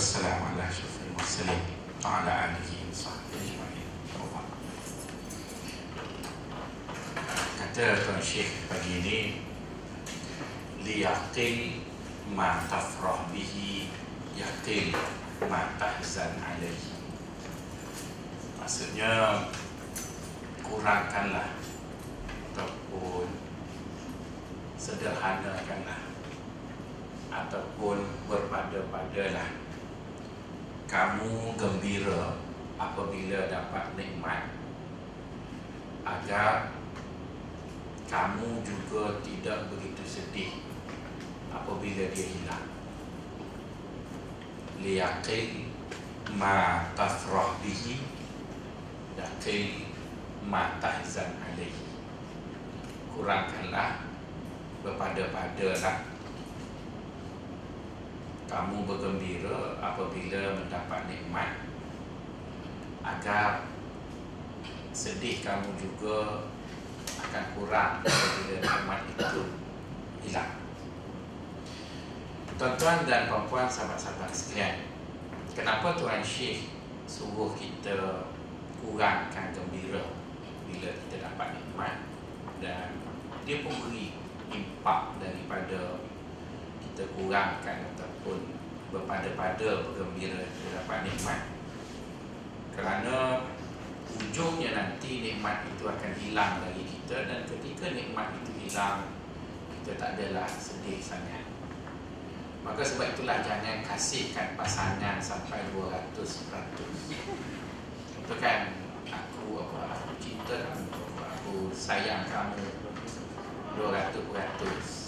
والسلام على أشرف المرسلين وعلى آله وصحبه أجمعين Kata Tuan Syekh pagi ini Liyaqil ma tafrah bihi Yaqil ma tahzan alaihi Maksudnya Kurangkanlah Ataupun Sederhanakanlah Ataupun berpada-padalah kamu gembira Apabila dapat nikmat. Agar Kamu juga tidak begitu sedih Apabila dia hilang. Liyaqil Ma tafrah bihi Yaqil Ma tahzan alaihi. Kurangkanlah Berpada-padalah kamu bergembira apabila mendapat nikmat agar sedih kamu juga akan kurang apabila nikmat itu hilang. Tuan-tuan dan puan-puan sahabat-sahabat sekalian, kenapa Tuan Syekh suruh kita kurangkan gembira bila kita dapat nikmat dan dia pun beri impak daripada kita kurangkan ataupun berpada-pada bergembira kita dapat nikmat. Kerana ujungnya nanti nikmat itu akan hilang dari kita dan ketika nikmat itu hilang kita tak adalah sedih sangat. Maka sebab itulah jangan kasihkan pasangan sampai 200% itu kan aku apa aku cinta kamu aku sayang kamu. 200%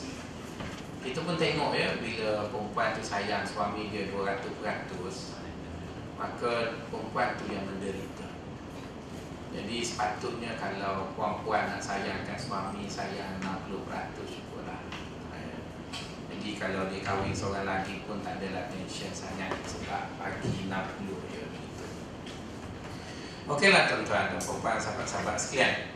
kita pun tengok ya bila perempuan tu sayang suami dia 200% maka perempuan tu yang menderita. Jadi sepatutnya kalau perempuan nak sayangkan suami sayang 60% syukurlah jadi kalau dia kahwin seorang lagi pun tak adalah tension sangat sebab bagi 60 je begitu. Okeylah tuan-tuan dan perempuan sahabat-sahabat sekalian.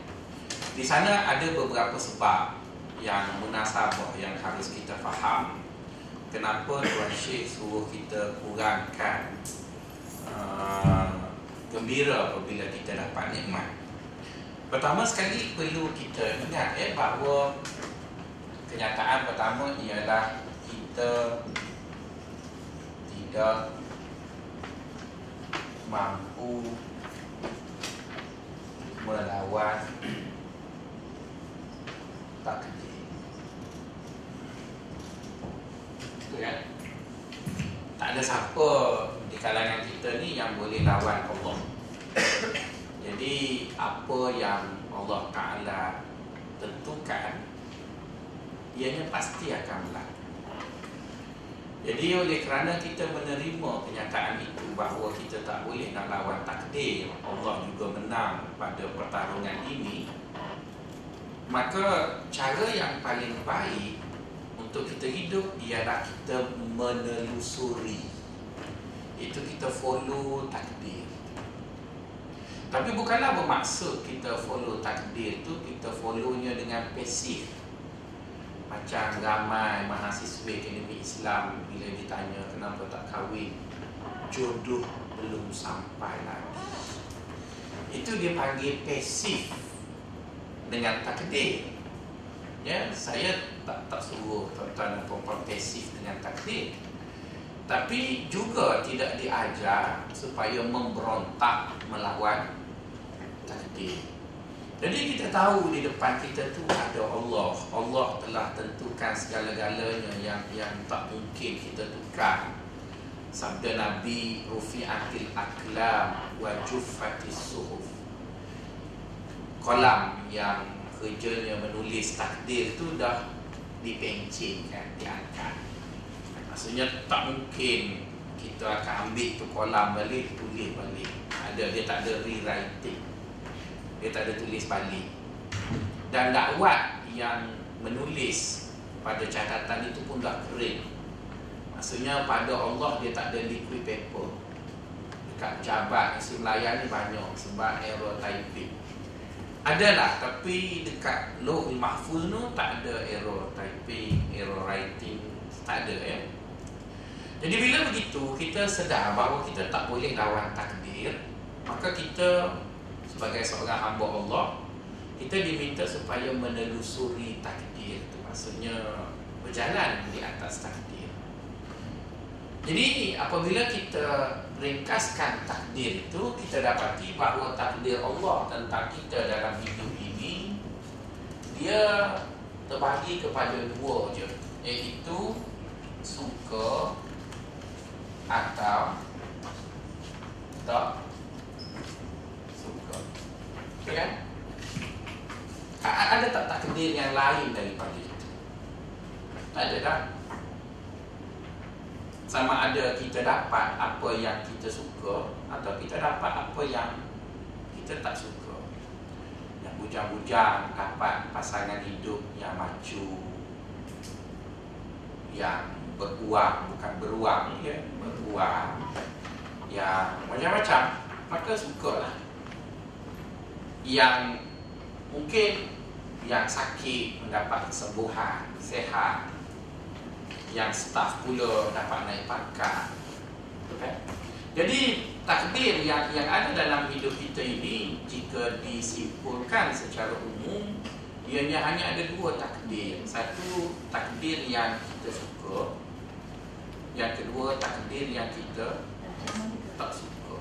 Di sana ada beberapa sebab yang munasabah yang harus kita faham. Kenapa Tuan Syekh suruh kita kurangkan uh, gembira apabila kita dapat nikmat? Pertama sekali perlu kita ingat eh, bahawa kenyataan pertama ialah kita tidak mampu melawan takdir kan. Tak ada siapa di kalangan kita ni yang boleh lawan Allah. Jadi apa yang Allah Ta'ala tentukan ianya pasti akan berlaku. Jadi oleh kerana kita menerima kenyataan itu bahawa kita tak boleh nak lawan takdir Allah juga menang pada pertarungan ini maka cara yang paling baik untuk kita hidup ialah kita menelusuri. Itu kita follow takdir. Tapi bukanlah bermaksud kita follow takdir itu kita follownya dengan pasif. Macam ramai mahasiswa akademi Islam bila ditanya kenapa tak kahwin jodoh belum sampai lagi. Itu dia panggil pasif dengan takdir ya saya tak tak suruh tuan-tuan dan puan-puan pasif dengan takdir tapi juga tidak diajar supaya memberontak melawan takdir jadi kita tahu di depan kita tu ada Allah. Allah telah tentukan segala-galanya yang yang tak mungkin kita tukar. Sabda Nabi rufi'atil aklam wa juffatis suhuf. Kolam yang kerjanya menulis takdir tu dah dipencingkan, diangkat. Maksudnya tak mungkin kita akan ambil tu kolam balik, tulis balik. Ada Dia tak ada rewriting. Dia tak ada tulis balik. Dan dakwat yang menulis pada catatan itu pun dah kering. Maksudnya pada Allah dia tak ada liquid paper. Dekat jabat isi melayan ni banyak sebab error typing Adalah tapi dekat Lohul Mahfuz tu tak ada error typing, error writing, tak ada ya. Jadi bila begitu kita sedar bahawa kita tak boleh lawan takdir, maka kita sebagai seorang hamba Allah kita diminta supaya menelusuri takdir itu maksudnya berjalan di atas takdir. Jadi apabila kita ringkaskan takdir itu kita dapati bahawa takdir Allah tentang kita dalam hidup ini dia terbagi kepada dua je iaitu suka atau tak suka. Ya kan? Ada tak takdir yang lain daripada itu? Ada tak? Sama ada kita dapat apa yang kita suka Atau kita dapat apa yang kita tak suka. Yang bujang-bujang dapat pasangan hidup yang maju Yang beruang, bukan beruang ya Beruang Yang macam-macam. Maka sukalah. Yang mungkin yang sakit mendapat kesembuhan, sehat yang staff pula dapat naik pangkat. Okay? Jadi takdir yang yang ada dalam hidup kita ini jika disimpulkan secara umum ianya hanya ada dua takdir. Satu takdir yang kita suka. Yang kedua takdir yang kita tak suka.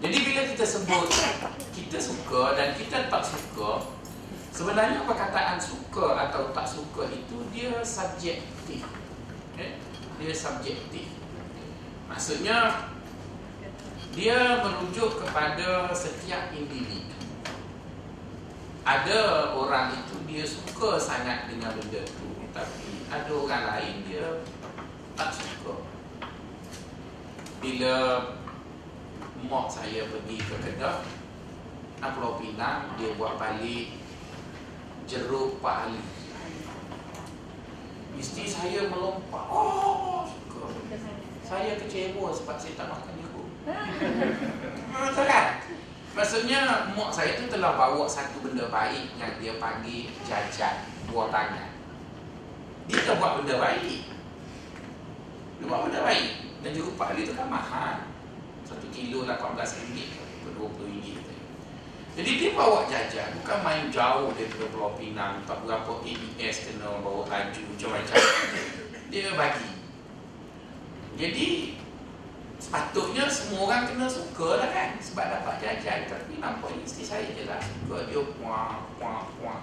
Jadi bila kita sebut kita suka dan kita tak suka Sebenarnya perkataan suka atau tak suka itu dia subjektif. Okay? Dia subjektif. Maksudnya dia merujuk kepada setiap individu. Ada orang itu dia suka sangat dengan benda itu, tapi ada orang lain dia tak suka. Bila mak saya pergi ke Kedah, Pulau Pinang, dia buat balik jeruk Pak Ali Isteri saya melompat. Oh suka. Saya kecewa sebab saya tak makan jeruk. Betul kan? Maksudnya mak saya tu telah bawa satu benda baik Yang dia panggil jajan buah tangan. Dia telah buat benda baik. Dia buat benda baik. Dan jeruk Pak Ali tu kan mahal. Satu kilo lah 14 ringgit 20 ringgit jadi dia bawa jajan Bukan main jauh daripada Pulau Pinang Tak berapa ABS kena bawa laju Macam-macam. Dia bagi. Jadi Sepatutnya semua orang kena suka lah kan Sebab dapat jajan. Tapi nampak isteri saya je lah Suka. Dia puang, puang, puang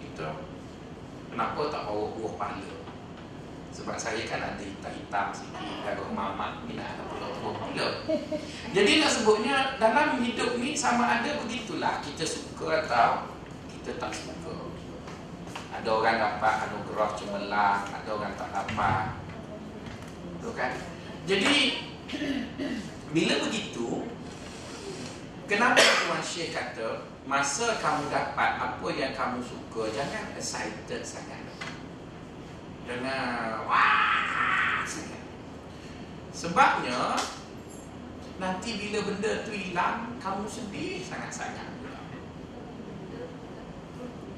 Itu. Kenapa tak bawa buah pala sebab saya kan ada hitam-hitam sikit. Darah mamat ni nak apa pula Jadi nak sebutnya Dalam hidup ni sama ada begitulah. Kita suka atau Kita tak suka. Ada orang dapat anugerah cemerlang Ada orang tak dapat. Betul kan? Jadi Bila begitu Kenapa Tuan Syekh kata Masa kamu dapat apa yang kamu suka Jangan excited sangat Jangan wah Sebabnya Nanti bila benda tu hilang Kamu sedih sangat-sangat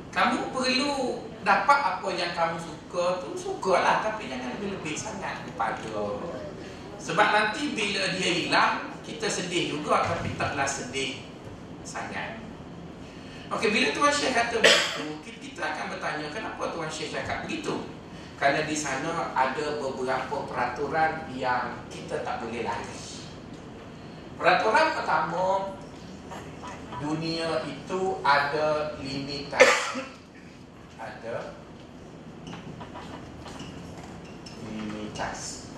Kamu perlu dapat apa yang kamu suka tu Sukalah tapi jangan lebih-lebih sangat kepada. Sebab nanti bila dia hilang Kita sedih juga tapi taklah sedih sangat. Okey, bila Tuan Syekh kata begitu Kita akan bertanya kenapa Tuan Syekh cakap begitu kerana di sana ada beberapa peraturan yang kita tak boleh lari. Peraturan pertama, dunia itu ada limitasi. Ada limitasi.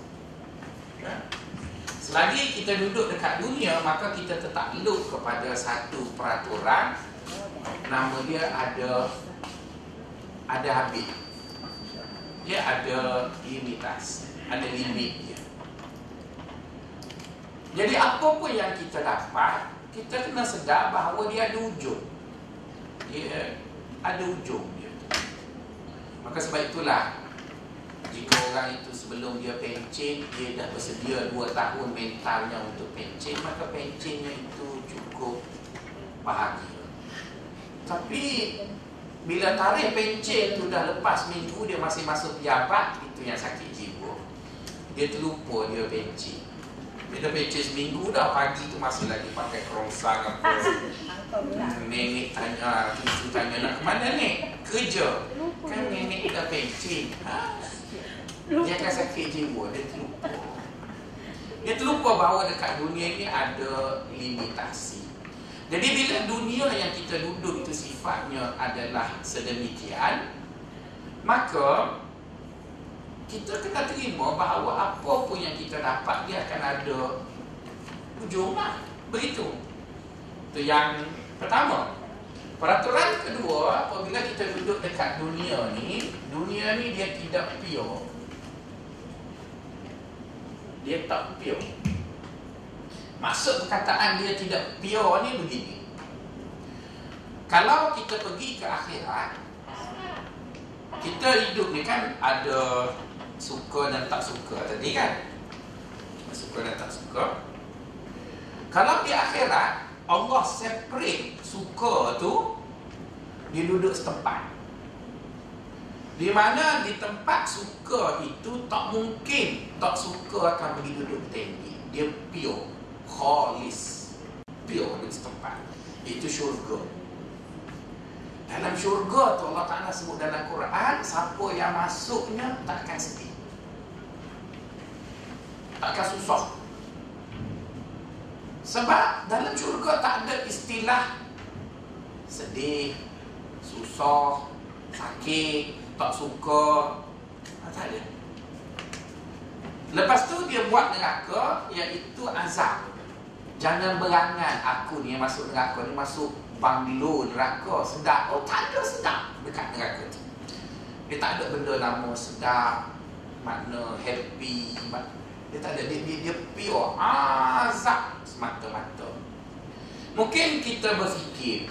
Ya? Selagi kita duduk dekat dunia, maka kita tetap takluk kepada satu peraturan. Nama dia ada ada habis dia ada limitas, ada limit dia. Jadi apa pun yang kita dapat, kita kena sedar bahawa dia ada ujung. Dia ada ujung dia. Maka sebab itulah jika orang itu sebelum dia pencen, dia dah bersedia 2 tahun mentalnya untuk pencen, maka pencennya itu cukup bahagia. Tapi bila tarikh pencen tu dah lepas minggu dia masih masuk pejabat Itu yang sakit jiwa. Dia terlupa dia pencin Dia dah pencin seminggu dah Pagi tu masih lagi pakai kerongsang apa. Nenek tanya Cucu tanya nak ke mana ni? Kerja. Kan nenek dah pencin ha? Dia akan sakit jiwa Dia terlupa. Dia terlupa bahawa dekat dunia ni ada limitasi Jadi bila dunia yang kita duduk itu sifatnya adalah sedemikian Maka kita kena terima bahawa apa pun yang kita dapat dia akan ada ujung lah. Begitu. Itu yang pertama. Peraturan kedua, apabila kita duduk dekat dunia ni, dunia ni dia tidak pure. Dia tak pure. Maksud perkataan dia tidak pure ni begini. Kalau kita pergi ke akhirat, kita hidup ni kan ada suka dan tak suka tadi kan? Suka dan tak suka. Kalau di akhirat Allah separate suka tu dia duduk setempat. Di mana di tempat suka itu tak mungkin tak suka akan pergi duduk tinggi dia pure khalis pure di setempat itu syurga dalam syurga tu Allah Ta'ala sebut dalam Quran Siapa yang masuknya takkan sedih takkan susah. Sebab dalam syurga tak ada istilah sedih, susah, sakit, tak suka. Tak ada. Lepas tu dia buat neraka iaitu azab. Jangan berangan aku ni yang masuk neraka ni masuk banglo neraka sedap. Oh tak ada sedap dekat neraka tu. Dia tak ada benda nama sedap, makna happy, dia tak ada dia, dia, dia pure azab semata-mata. Mungkin kita berfikir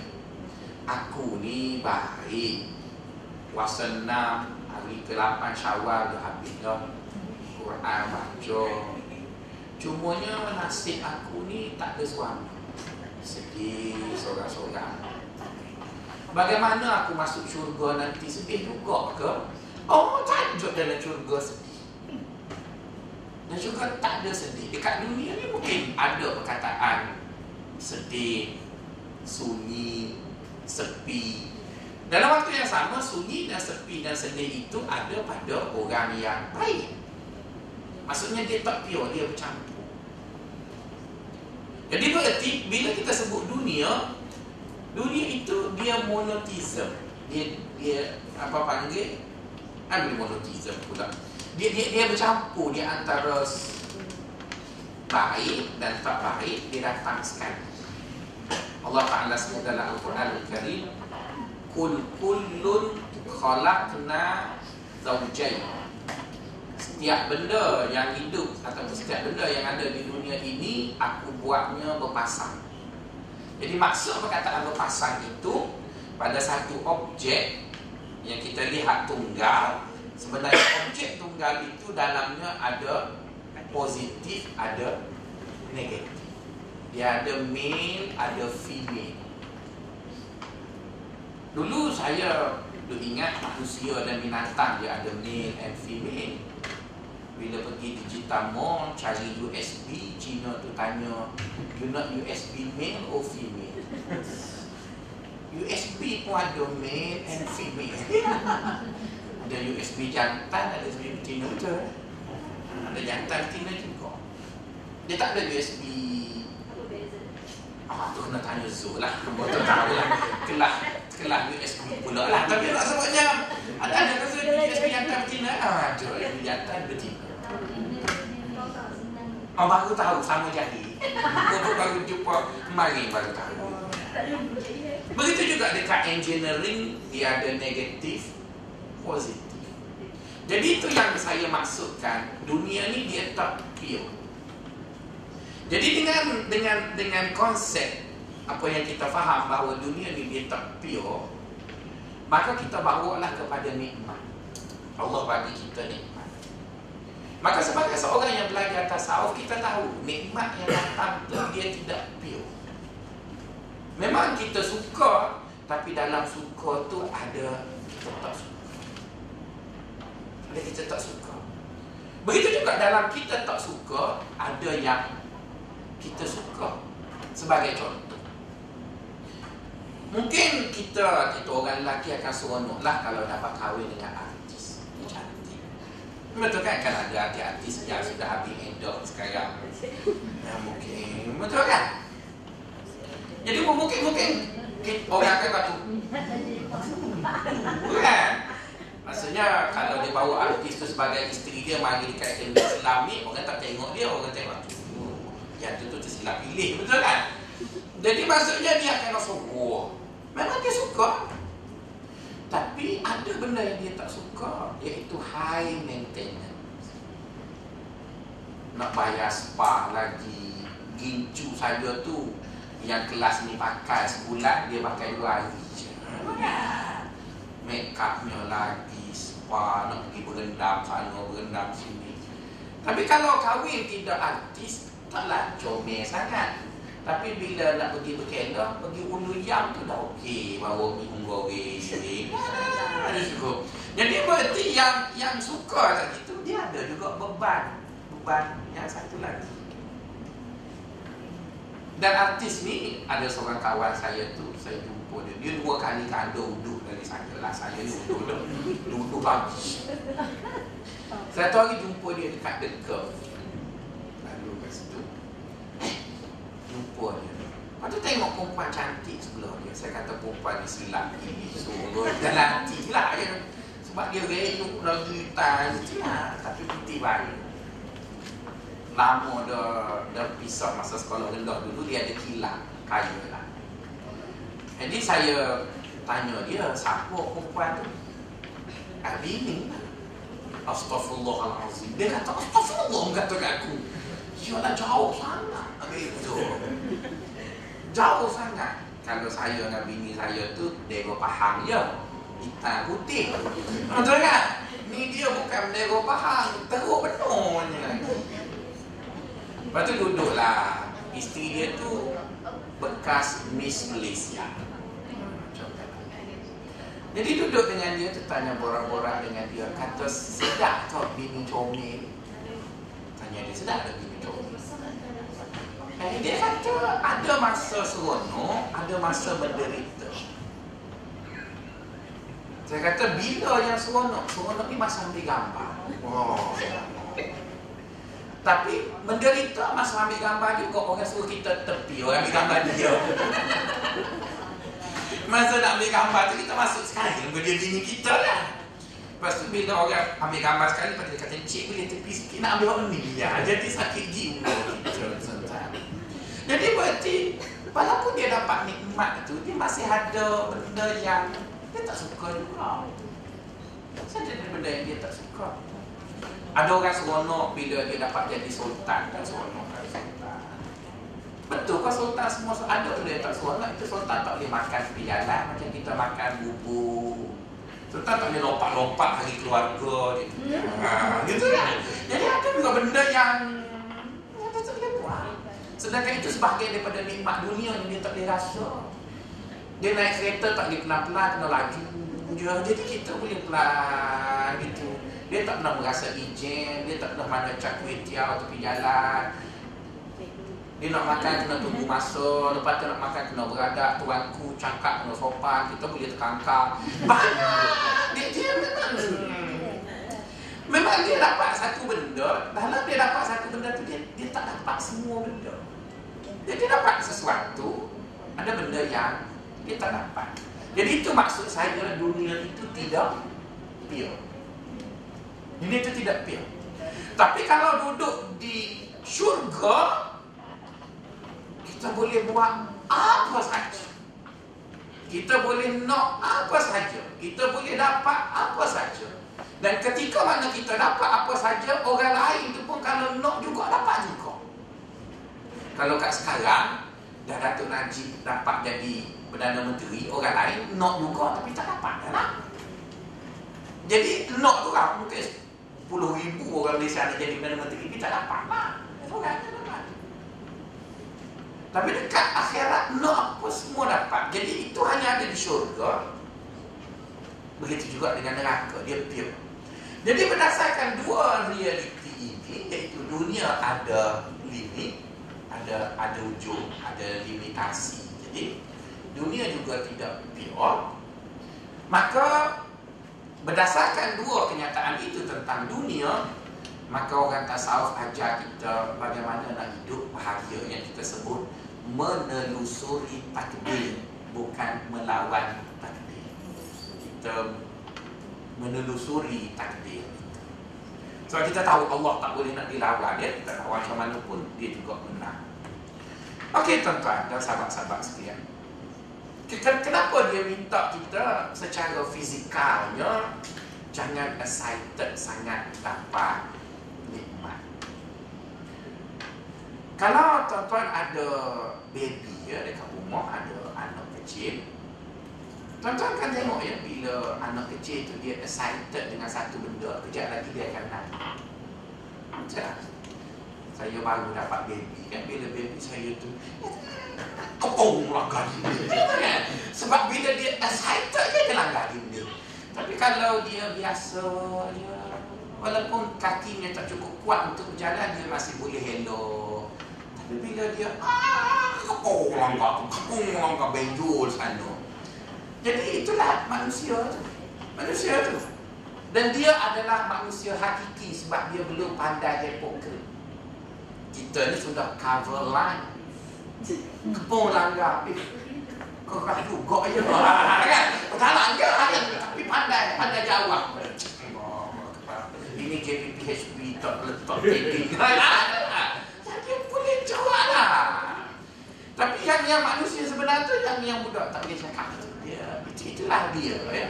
aku ni baik. Puasa enam hari ke-8 Syawal dah habis dah. Quran baca. Cumanya nasib aku ni tak ada suami. Sedih seorang-seorang. Bagaimana aku masuk syurga nanti sedih juga ke? Oh, tajuk dalam syurga sedih. Dan juga tak ada sedih Dekat dunia ni mungkin ada perkataan Sedih Sunyi Sepi Dalam waktu yang sama Sunyi dan sepi dan sedih itu Ada pada orang yang baik Maksudnya dia tak pure Dia bercampur. Jadi berarti Bila kita sebut dunia Dunia itu dia monotism. Dia dia apa panggil? Ada monotism pula. Dia dia dia bercampur di antara baik dan tak baik dia datang sekali. Allah Taala sebut dalam Al-Quran Al-Karim kul kullun khalaqna zawjayn setiap benda yang hidup atau setiap benda yang ada di dunia ini aku buatnya berpasang. Jadi maksud perkataan berpasang itu pada satu objek yang kita lihat tunggal Sebenarnya objek tunggal itu dalamnya ada positif, ada negatif. Dia ada male, ada female. Dulu saya dulu ingat manusia dan binatang dia ada male and female. Mall cari USB, Cina tu tanya, you not USB male or female? USB pun ada male and female. ada USB jantan ada USB betina betul ada jantan betina juga. Dia tak ada USB Ah, tu kena tanya Zul lah. Kamu tu tahu lah. Kelah Kelah USB pula lah. Tapi tak sebutnya. Ada ada USB jantan betina Ah, tu jantan betina Oh, baru tahu sama jadi Untuk baru jumpa Mari baru tahu Begitu juga dekat engineering Dia ada negatif positif. Jadi itu yang saya maksudkan, dunia ni dia tak pure. Jadi dengan dengan dengan konsep apa yang kita faham bahawa dunia ni dia tak pure, maka kita bawalah kepada nikmat. Allah bagi kita nikmat. Maka sebagai seorang yang belajar tasawuf, kita tahu nikmat yang datang tu dia tidak pure. Memang kita suka, tapi dalam suka tu ada kita tak suka. Ada kita tak suka Begitu juga dalam kita tak suka, ada yang kita suka. Sebagai contoh. Mungkin kita, kita orang lelaki akan seronok lah kalau dapat kahwin dengan. Cantik. Betul kan? Kan ada artis-artis yang sudah habis endorse sekarang. Ya, mungkin. Betul kan? Jadi mungkin-mungkin orang akan kata Bukan Maksudnya kalau dia bawa artis tu sebagai isteri dia Mari dikaitkan dengan Islam ni Orang tak tengok dia Orang tengok tu Yang tu tu tersilap pilih Betul kan Jadi maksudnya dia akan rasa Wah Memang dia suka Tapi ada benda yang dia tak suka Iaitu high maintenance. Nak bayar spa lagi Gincu saja tu Yang kelas ni pakai sebulan Dia pakai dua hari je. Make upnya lagi Spa Nak pergi berendam sana Berendam sini. Tapi kalau kahwin tidak artis Taklah comel sangat tapi bila nak pergi berkena, pergi ulu jam tu dah okey, bawa pergi unggori. Cukup. Jadi berarti yang yang suka tadi tu dia ada juga beban. Beban yang satu lagi. Dan artis ni ada seorang kawan saya tu saya jumpa dia. Dia dua kali kanda uduk dari saya lah. Saya ni uduk dah. Duduk lagi. Satu hari jumpa dia dekat The Curve. Jumpa dia. Lepas tu tengok perempuan cantik sebelah dia. Saya kata perempuan ni silap ini Sungguh dan nanti lah ya. Sebab dia renyuk lagi tan lah. Tapi putih baik. Lama dah, dah pisah masa sekolah rendah dulu Dia ada kilang kaya lah. Jadi saya tanya dia Siapa perempuan tu? Ah, bini lah. Astaghfirullahaladzim Dia kata Astaghfirullah Kata kat aku Yalah jauh sangat? Itu Jauh sangat. Kalau saya dengan bini saya tu Dia faham je. Hitam putih. Betul kan? Ni dia bukan dia faham Teruk penuhnya Lepas tu duduklah. Isteri dia tu Bekas Miss Malaysia. Jadi duduk dengan dia tu tanya borak-borak dengan dia. Kata sedap tak bini comel. Tanya dia sedap Eh, dia kata ada masa seronok, ada masa menderita. Saya kata bila yang seronok, seronok ni masa ambil gambar. Oh. Tapi menderita masa ambil gambar juga orang suruh kita tepi orang ambil gambar dia. masa nak ambil gambar tu kita masuk sekali dengan dia bini kita lah. Lepas tu bila orang ambil gambar sekali Lepas dia kata Cik boleh tepi sikit Nak ambil orang ni ya. Jadi sakit jiwa kita jadi berarti Walaupun dia dapat nikmat tu Dia masih ada benda yang Dia tak suka juga. Saja ada benda yang dia tak suka. Ada orang seronok Bila dia dapat jadi sultan Dan seronok kan sultan. Betul kan sultan semua Ada benda yang tak seronok Itu sultan tak boleh makan tepi jalan Macam kita makan bubur. Sultan tak boleh lompat-lompat hari keluarga gitu. Ha, gitu kan. Jadi ada juga benda yang Sedangkan itu sebahagian daripada nikmat dunia yang dia tak boleh rasa. Dia naik kereta tak boleh pelan-pelan, kena laju. Jadi kita boleh pelan gitu. Dia tak pernah merasa ijen, dia tak pernah mana cak kuih tiaw tepi jalan. Dia nak makan kena tunggu masa, lepas tu nak makan kena beradak, tuanku cangkap kena sopan, kita boleh terkangkang. Banyak! Dia, dia memang... Memang dia dapat satu benda, dalam dia dapat satu benda tu, dia, dia tak dapat semua benda. Dia dapat sesuatu Ada benda yang Dia tak dapat. Jadi itu maksud saya Dunia itu tidak Pure. Dunia itu tidak pure. Tapi kalau duduk di syurga Kita boleh buat Apa saja. Kita boleh nak apa saja. Kita boleh dapat apa saja. Dan ketika mana kita dapat apa saja Orang lain itu pun kalau nak juga dapat juga kalau kat sekarang Dah Datuk Najib dapat jadi Perdana Menteri Orang lain nak juga Tapi tak dapat dah lah. Jadi nak tu lah Mungkin Puluh ribu orang Malaysia nak jadi Perdana Menteri Tapi tak dapat lah Orang dapat. Tapi dekat akhirat Nak apa semua dapat. Jadi itu hanya ada di syurga. Begitu juga dengan neraka Dia pure. Jadi berdasarkan dua realiti ini iaitu dunia ada limit, ada ada ujung, ada limitasi. Jadi dunia juga tidak pure. Maka berdasarkan dua kenyataan itu tentang dunia, maka orang tasawuf ajar kita bagaimana nak hidup bahagia yang kita sebut menelusuri takdir bukan melawan takdir. Kita menelusuri takdir. Sebab kita tahu Allah tak boleh nak dilawan ya. Kita tahu macam mana pun dia juga menang. Okey tuan-tuan dan sahabat-sahabat sekalian. Kenapa dia minta kita secara fizikalnya jangan excited sangat dapat nikmat. Kalau tuan-tuan ada baby ya dekat rumah ada anak kecil, Tuan-tuan kan tengok ya bila anak kecil tu dia excited dengan satu benda, kejap lagi dia akan nangis. Macam saya baru dapat baby kan bila baby saya tu kepung langgar kan? Sebab bila dia excited dia dia langgar dia. Tapi kalau dia biasa dia walaupun kakinya tak cukup kuat untuk berjalan dia masih boleh hello. Tapi bila dia ah kepung langgar, kepung langgar benjol sana. Jadi itulah manusia tu. Manusia tu. Dan dia adalah manusia hakiki sebab dia belum pandai hipokrit. Kita ni sudah cover line. Kepung langgar. Eh, kau kata juga je. kan? Tak langgar kan? Tapi pandai. Pandai jawab. Ini KPPHP tak letak boleh jawab lah. Tapi yang yang manusia sebenar tu yang yang budak tak boleh cakap tu dia itulah dia ya.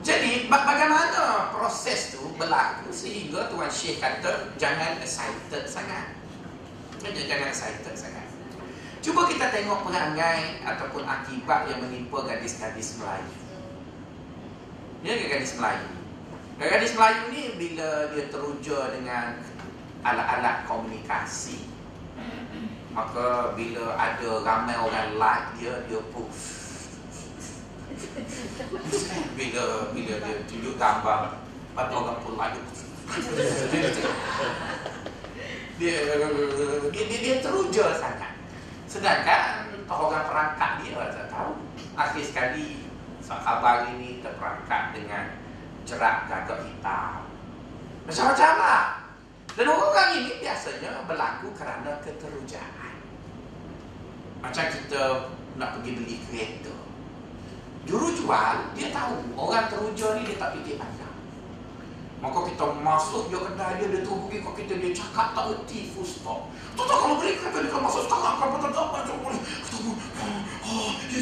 Jadi bagaimana proses tu berlaku sehingga Tuan Syekh kata jangan excited sangat. Jangan excited sangat. Cuba kita tengok perangai ataupun akibat yang menimpa gadis-gadis Melayu. Dia gadis Melayu. Gadis Melayu ni bila dia teruja dengan alat-alat komunikasi maka bila ada ramai orang like dia dia push bila bila dia tunjuk gambar pada orang pun lagi dia, dia, dia, dia teruja sangat. Sedangkan orang perangkat dia tak tahu. Akhir sekali khabar ini terperangkap dengan jerak gagak hitam. Macam-macam lah. Dan orang ini biasanya berlaku kerana keterujaan. Macam kita nak pergi beli kereta Juru jual, dia tahu orang teruja ni dia tak fikir panjang. Maka kita masuk dia kedai dia, dia tunggu kau kita, dia cakap tak erti full stop. Tahu kalau beri kereta dia masuk sekarang, betul tak macam boleh. Kita pun, oh, dia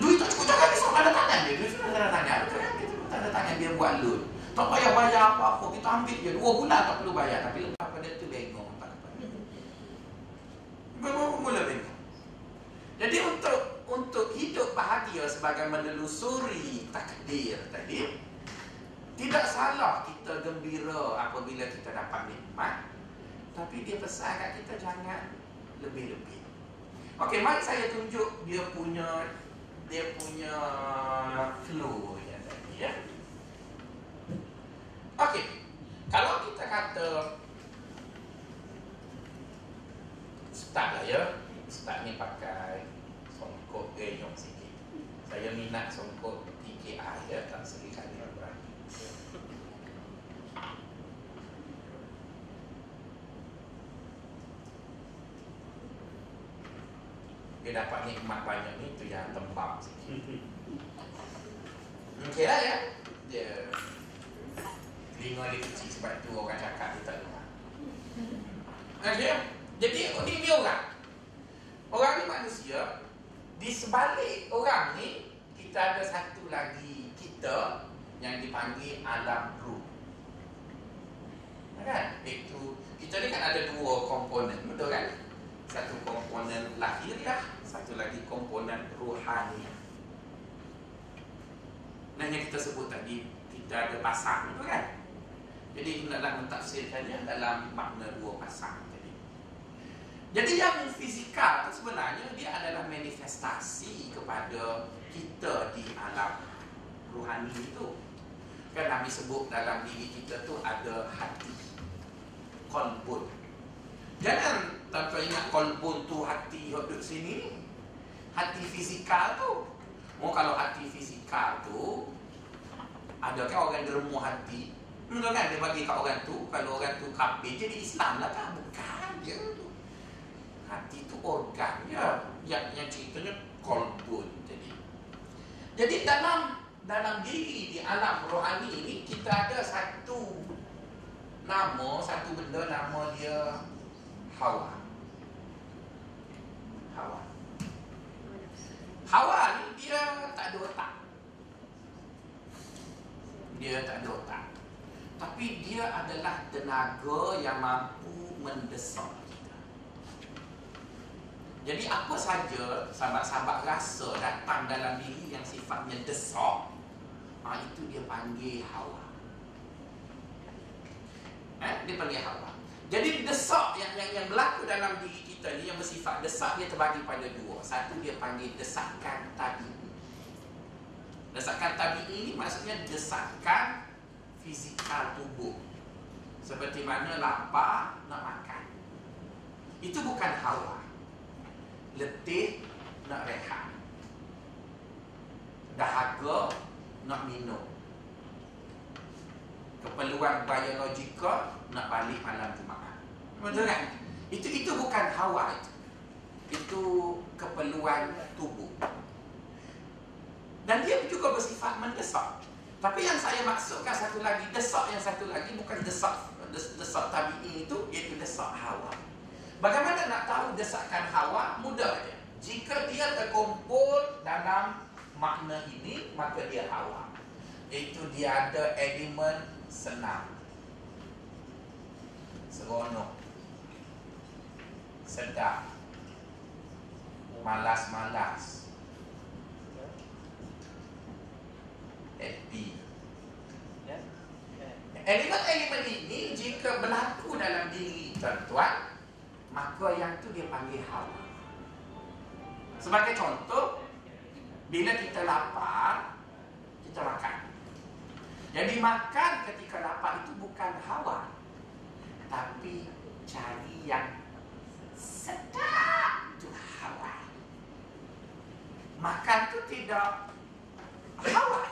duit tak cukup jangan risau, ada tangan dia. Dia sudah ada tangan, kita ada tangan dia buat loan. Tak payah bayar apa-apa, kita ambil dia. Dua bulan tak perlu bayar, tapi lepas pada tu bengong. Memang mula bengong. Jadi untuk untuk hidup bahagia sebagai menelusuri takdir tadi tidak salah kita gembira apabila kita dapat nikmat tapi dia pesan kat kita jangan lebih-lebih Okey, mari saya tunjuk dia punya dia punya flow ya tadi ya. Okey. Kalau kita kata start lah ya. Start ni pakai songkok genyong sikit. Saya minat songkok TKI ya, tak segi kali berani. Dia dapat nikmat banyak ni tu yang tembam sikit. Okey lah ya. Dia Telinga dia kecil sebab tu orang cakap dia tak dengar. Okey. Jadi ini dia orang. Orang ni manusia di sebalik orang ni kita ada satu lagi kita yang dipanggil alam ruh. Kan? Itu kita ni kan ada dua komponen, betul kan? Satu komponen lahiriah, satu lagi komponen ruhani. Nah yang kita sebut tadi kita ada pasang, betul kan? Jadi hendaklah mentafsirkannya dalam makna dua pasang. Jadi yang fizikal sebenarnya dia adalah manifestasi kepada kita di alam ruhani itu. Kan Nabi sebut dalam diri kita tu ada hati. Kolbun. Jangan tuan ingat kolbun tu hati duduk sini. Hati fizikal tu. Oh kalau hati fizikal tu ada kan orang dermu hati. Betul kan dia bagi kat orang tu kalau orang tu kafir jadi Islam lah kan? Bukan dia tu. Hati tu organnya yang yang ceritanya kolbun jadi. Jadi dalam dalam diri di alam rohani ini kita ada satu nama, satu benda nama dia Hawa. Hawa. Hawa ni dia tak ada otak. Dia tak ada otak. Tapi dia adalah tenaga yang mampu mendesak. Jadi apa saja sahabat-sahabat rasa datang dalam diri yang sifatnya desak, ha, itu dia panggil hawa. Eh, dia panggil hawa. Jadi desak yang, yang yang berlaku dalam diri kita ni yang bersifat desak dia terbagi pada dua. Satu dia panggil desakan tabi'i. Desakan tabi'i ni maksudnya desakan fizikal tubuh. Seperti mana lapar nak makan. Itu bukan hawa. Letih nak rehat. Dahaga nak minum keperluan biologikal nak balik malam Jumaat. Betul kan? Itu itu bukan hawa itu. Itu keperluan tubuh. Dan dia juga bersifat mendesak. Tapi yang saya maksudkan satu lagi desak yang satu lagi bukan desak desak tabi'i itu iaitu desak hawa. Bagaimana nak tahu desakan hawa? Mudah saja. Jika dia terkumpul dalam makna ini maka dia hawa. Itu dia ada elemen senang seronok. Sedap. Malas-malas. Happy. Elemen-elemen ini jika berlaku dalam diri tuan-tuan maka yang tu dia panggil hawa sebagai contoh bila kita lapar, kita makan. Jadi makan ketika lapar itu bukan hawa. Tapi cari yang sedap itu hawa. Makan itu tidak hawa.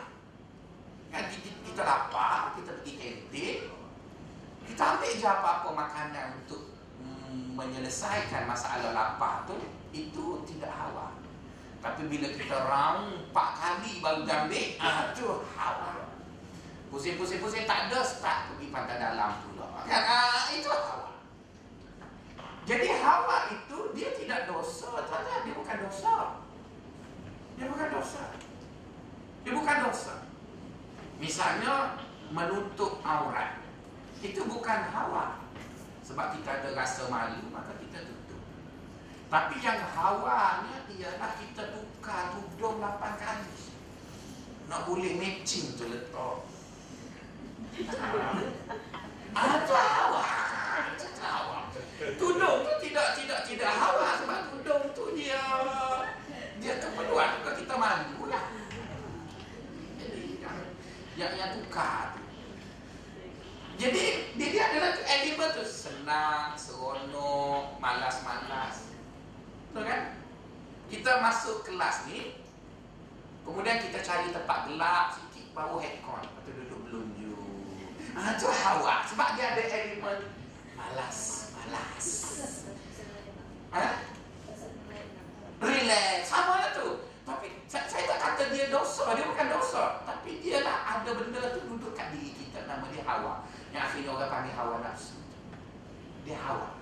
Kan kita, kita lapar, kita pergi kantin, kita ambil je apa-apa makanan untuk menyelesaikan masalah lapar tu, itu tidak hawa. Tapi bila kita round empat kali baru ambil, ah tu hawa. Pusing-pusing-pusing tak ada start pergi pantai dalam pula. Kan ah, itu hawa. Jadi hawa itu dia tidak dosa, tak dia bukan dosa. Dia bukan dosa. Dia bukan dosa. Misalnya menutup aurat. Itu bukan hawa. Sebab kita ada rasa malu, maka kita tutup. Tapi yang hawanya ialah kita tukar tudung 8 kali. Nak boleh matching tu letak. Ada hawa. Tudung tu tidak tidak tidak hawa sebab tudung tu dia dia keperluan kita malu lah. Jadi yang yang, yang tukar tu. Jadi dia, dia adalah elemen tu. Senang, seronok, malas-malas. Betul kan? Kita masuk kelas ni Kemudian kita cari tempat gelap sikit Baru headcon Lepas tu duduk belunju Ah tu hawa. Sebab dia ada elemen Malas Malas Ha? Relax. Sama lah tu. Tapi saya, saya tak kata dia dosa. Dia bukan dosa. Tapi dia lah ada benda tu duduk kat diri kita. Nama dia hawa Yang akhirnya orang panggil hawa nafsu Dia hawa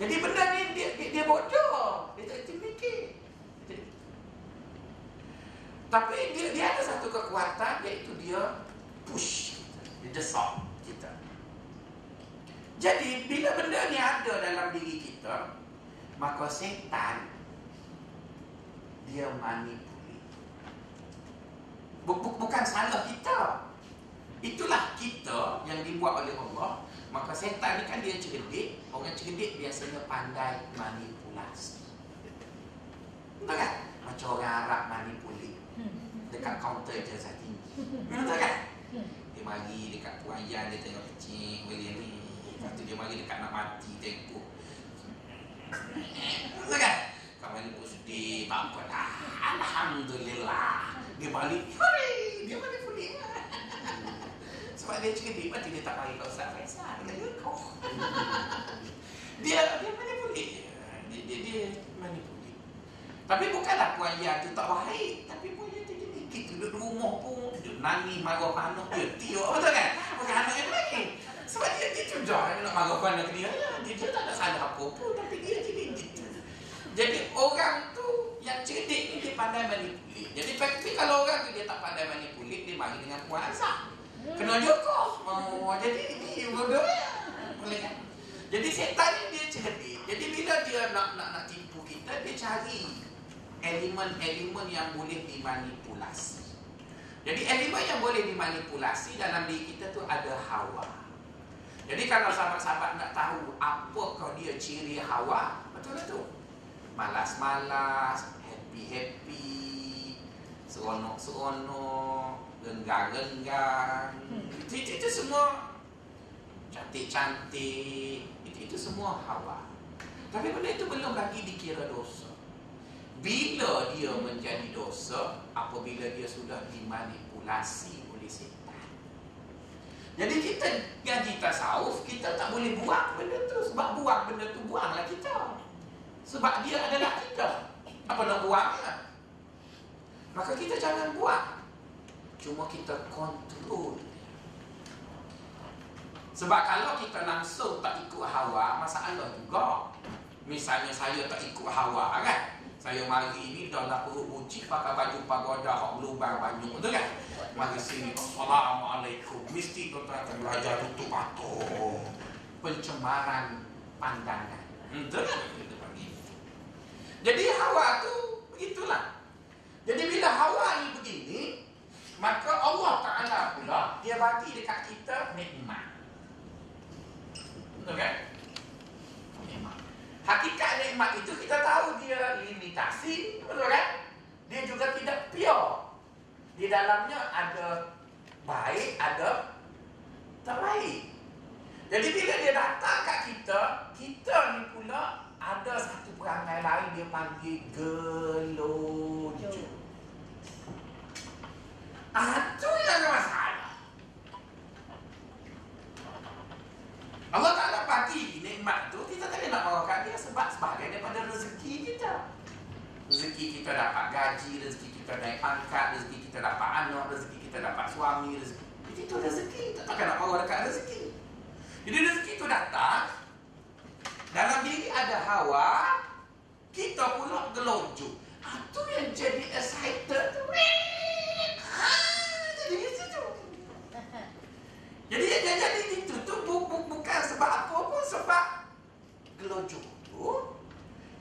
jadi benda ni dia, dia, dia bodoh. Dia tak fikir. Tapi dia, dia ada satu kekuatan iaitu dia push. Dia desak kita. Jadi bila benda ni ada dalam diri kita, maka setan dia manipuli. Bukan salah kita. Itulah kita yang dibuat oleh Allah. Maka setan ni kan dia cerdik. Orang cerdik biasanya pandai manipulasi. Betul kan? Macam orang Arab manipuli Dekat kaunter je saya tinggi Betul kan? Dia mari dekat puayan dia tengok kecil William ni. Lepas tu dia mari dekat nak mati tempoh Betul kan? Kawan ni pun sedih Tak apa lah Alhamdulillah. Dia balik Hore Dia balik pulih Dia cerdik Lepas dia tak mari kau Ustaz Faisal Dia kau. Dia Dia balik pulih Dia Dia, dia manipulate. Tapi bukanlah puan Yan tu tak baik. Tapi puan Yan tu jadi Kita duduk rumah pun Duduk nani marah anak dia. Tiuk betul kan? Bukan anak yang baik Sebab dia dia juga Nak marah anak dia. Ya, dia, dia tak ada salah apa pun Tapi dia jadi gitu jadi orang tu yang cerdik ni dia pandai manipulate. Jadi tapi kalau orang tu dia tak pandai manipulate, dia mari dengan kuasa. Kena joko. Oh, jadi ini bodoh ya. Boleh kan? Jadi setan ni dia cerdik. Jadi bila dia nak nak nak tipu kita, dia cari elemen-elemen yang boleh dimanipulasi. Jadi elemen yang boleh dimanipulasi dalam diri kita tu ada hawa. Jadi kalau sahabat-sahabat nak tahu apakah dia ciri hawa, betul betul malas-malas, happy-happy, seronok-seronok, genggang-genggang. Hmm. Itu, itu, itu semua cantik-cantik. Itu, itu semua hawa. Tapi benda itu belum lagi dikira dosa. Bila dia menjadi dosa, apabila dia sudah dimanipulasi oleh setan. Jadi kita ngaji tasawuf, kita tak boleh buang benda tu. Sebab buang benda tu, buanglah kita. Sebab dia adalah kita Apa nak buangnya Maka kita jangan buang Cuma kita kontrol. Sebab kalau kita langsung tak ikut hawa Masalah juga. Misalnya saya tak ikut hawa kan? Saya mari ini dalam perut buci Pakai baju pagoda Hak berlubang banyak Betul kan? Mari sini Assalamualaikum. Mesti tuan-tuan akan belajar tutup mata. Pencemaran pandangan. Betul kan jadi hawa tu begitulah. Jadi bila hawa ni begini, maka Allah Taala pula dia bagi dekat kita nikmat. Betul kan? Nikmat. Hakikat nikmat itu kita tahu dia limitasi, betul kan? Dia juga tidak pure. Di dalamnya ada baik, ada terbaik. Jadi bila dia datang kat kita, kita ni pula ada satu perangai lain dia panggil gelojo. Ah, tu yang masalah. Allah Ta'ala bagi nikmat tu Kita tak nak marahkan dia Sebab sebagai daripada rezeki kita Rezeki kita dapat gaji Rezeki kita naik pangkat Rezeki kita dapat anak Rezeki kita dapat suami rezeki. Itu rezeki Kita takkan nak marah dekat rezeki Jadi rezeki itu datang dalam diri ada hawa Kita pula gelonjo Itu ah, yang jadi excited tu ha, Jadi itu Jadi yang jadi itu tu Bukan sebab apa pun Sebab Gelonjo tu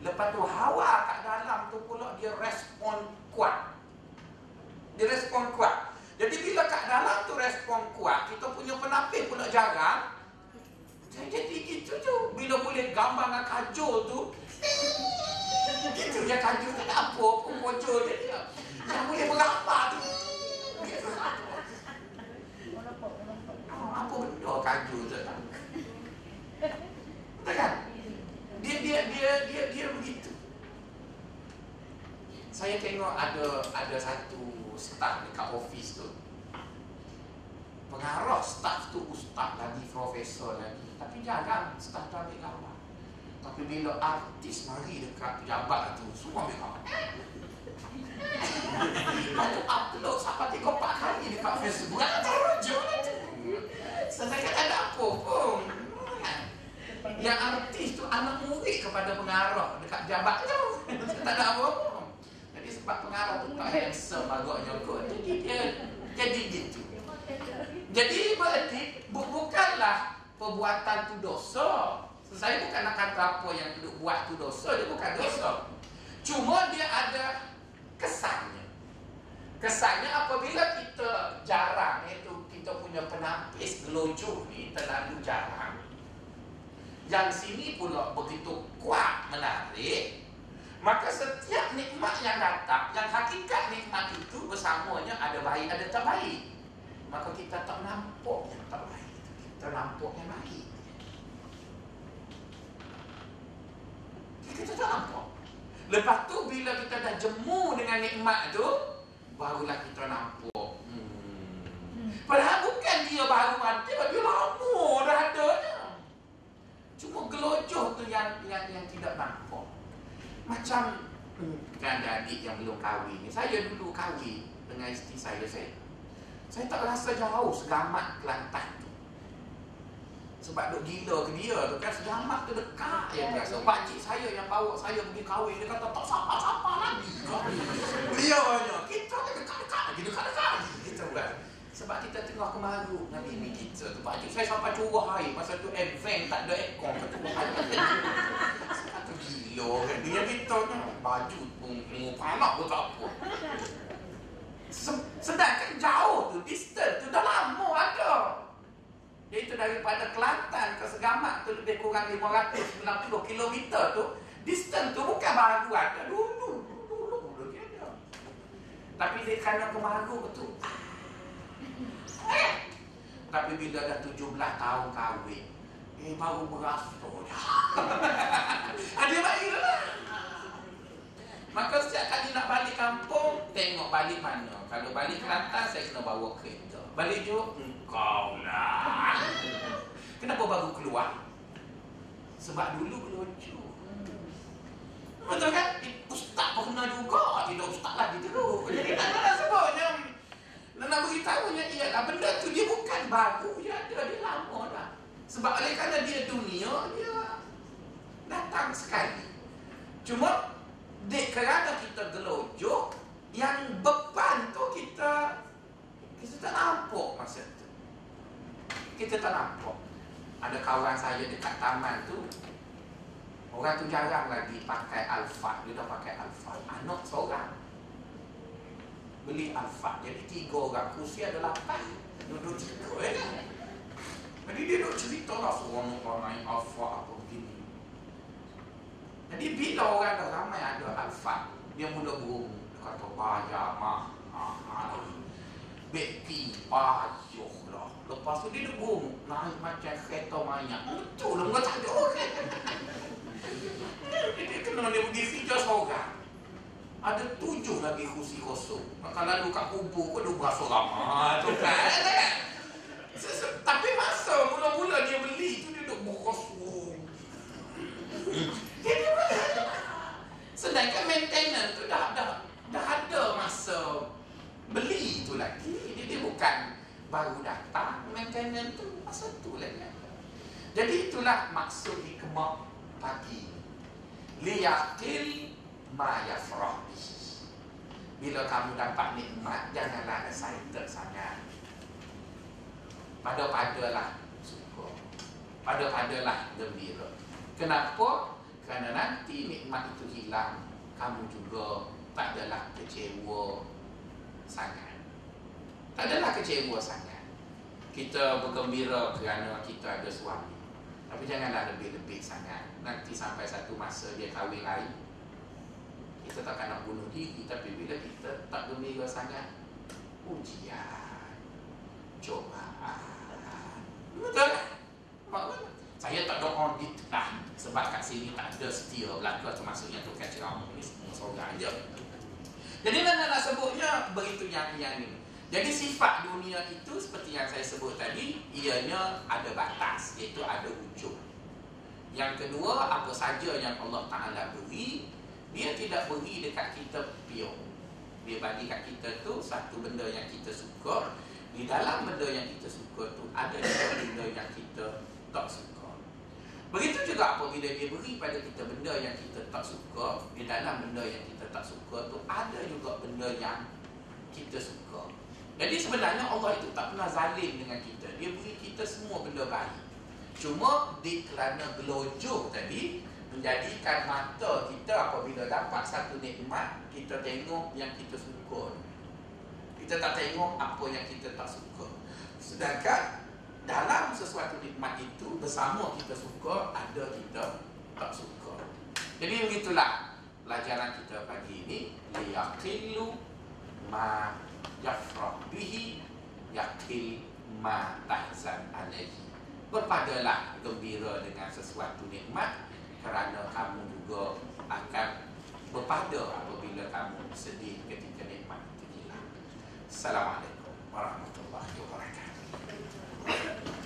Lepas tu hawa kat dalam tu pula Dia respon kuat Dia respon kuat Jadi bila kat dalam tu respon kuat Kita punya penapis pula jarang jadi gitu tu Bila boleh gambar dengan kajol tu Gitu dia kajol tak ada apa pun muncul dia Yang boleh bergambar tu Apa benda kajol tu Betul kan? Dia dia dia dia dia begitu. Saya tengok ada ada satu staff dekat office tu pengarah staff tu ustaz lagi profesor lagi. Tapi jarang staff tu ambil gambar. Tapi bila artis mari dekat pejabat tu semua ambil gambar. Lepas tu upload sampai tiga empat kali dekat facebook. Terujung tu. Saya kata ada apa pun. Yang artis tu anak murid kepada pengarah dekat pejabat tu. Tak ada apa pun. Jadi sebab pengarah tu tak handsome agaknya kot jadi dia jadi gitu jadi berarti bu bukanlah perbuatan tu dosa. Saya bukan nak kata apa yang duduk buat tu dosa, dia bukan dosa. Cuma dia ada kesannya. Kesannya apabila kita jarang itu kita punya penapis gelojoh ni terlalu jarang. Yang sini pula begitu kuat menarik Maka setiap nikmat yang datang, yang hakikat nikmat itu bersamanya ada baik, ada tak baik. Maka kita tak nampak yang tak baik. Kita nampak yang baik. Kita tak nampak. Lepas tu bila kita dah jemu dengan nikmat tu, barulah kita nampak. Hmm. Padahal bukan dia baru ada, dia lama dah ada. Cuma gelojoh tu yang yang yang tidak nampak. Macam hmm, kan adik yang belum kahwin ni. Saya dulu kahwin dengan isteri saya. Saya, saya tak rasa jauh segamat Kelantan tu. Sebab duk gila ke dia tu kan segamat tu dekat yang biasa. Pakcik saya yang bawa saya pergi kahwin. Dia kata tak sapa-sapa lagi. Dia banyak. Kita kan dekat-dekat lagi. Dekat-dekat lagi. Kita bukan. Sebab kita tengah kemaru dengan bini kita tu. Pakcik saya sampai curah air. Masa tu advent tak ada aircon. Curah air gila kan Dia kita kan baju pun panak pun tak apa Sedangkan jauh tu, distance tu dah lama ada. Iaitu daripada Kelantan ke Segamat tu lebih kurang 590 km tu Distance tu bukan baru ada Dulu, dulu, dulu dia ada. Tapi dia kerana kemaru betul. Eh. Tapi bila dah 17 tahun kahwin Eh baru berasa Ada baik lah Maka setiap kali nak balik kampung Tengok balik mana? Kalau balik Kelantan saya kena bawa kereta. Balik Johor Engkau lah. Kenapa baru keluar. Sebab dulu kelucu Betul kan? Ustaz kena juga. Tidak ustaz lagi dulu Jadi tak nak sebutnya Nak beritahu Ialah benda tu dia bukan baru Dia ada Dia lama dah. Sebab oleh kerana dia dunia Dia datang sekali. Cuma Dek kerana kita gelojoh Yang beban tu kita Kita tak nampak masa tu. Kita tak nampak. Ada kawan saya dekat taman tu Orang tu jarang lagi pakai Alfa Dia dah pakai Alfa Anak seorang. Beli Alfa Jadi tiga orang. Kursi ada lapan. Duduk tiga eh? Jadi dia duk cerita lah. Seronok orang naik alfa apa. Jadi bila orang dah ramai ada alfa, dia mula burung. Dia kata bayar mah. Beki payuh lah. Lepas tu dia burung. Naik macam kereta banyak. Betul lah, enggak tak ada orang. Dia kena dia pergi kerja seorang. Ada tujuh lagi kursi kosong. Maka lalu kat kubur pun dia berasa ramah. Tu kan? Tapi masa mula-mula dia beli tu dia duk berkosong. Sedangkan maintenance tu dah, dah, dah ada masa beli tu lagi. Jadi dia bukan baru datang. Maintenance tu masa tu lagi Itulah maksud hikmah pagi. Liyakil ma yafrah Bila kamu dapat nikmat, janganlah excited sangat. Pada-padalah suka Pada-padalah gembira Kenapa? Kerana nanti nikmat itu hilang Kamu juga tak adalah kecewa sangat Tak adalah kecewa sangat Kita bergembira kerana kita ada suami Tapi janganlah lebih-lebih sangat. Nanti sampai satu masa dia kahwin lain Kita takkan nak bunuh diri. Tapi bila kita tak gembira sangat Ujian. Cobaan Betul Saya tak ada audit lah. Sebab kat sini tak ada setia belaka tu Maksudnya tu kan ceramah ni semua seorang je Jadi mana nak sebutnya Begitu yang yang ni Jadi sifat dunia itu seperti yang saya sebut tadi Ianya ada batas Iaitu ada ujung Yang kedua apa saja yang Allah Ta'ala beri Dia tidak beri dekat kita pure Dia bagi kat kita tu Satu benda yang kita suka di dalam benda yang kita suka tu ada juga benda yang kita tak suka. Begitu juga apabila dia beri pada kita benda yang kita tak suka, di dalam benda yang kita tak suka tu ada juga benda yang kita suka. Jadi sebenarnya Allah itu tak pernah zalim dengan kita. Dia beri kita semua benda baik. Cuma di kerana gelojoh tadi menjadikan mata kita apabila dapat satu nikmat, kita tengok yang kita suka. Kita tak tengok apa yang kita tak suka Sedangkan dalam sesuatu nikmat itu Bersama kita suka, ada kita tak suka Jadi begitulah pelajaran kita pagi ini liyaqillu ma yafrah bihi yaqil ma tahzan alaihi berpadalah gembira dengan sesuatu nikmat kerana kamu juga akan berpada apabila kamu sedih ketika nikmat itu hilang. Assalamualaikum warahmatullahi wabarakatuh.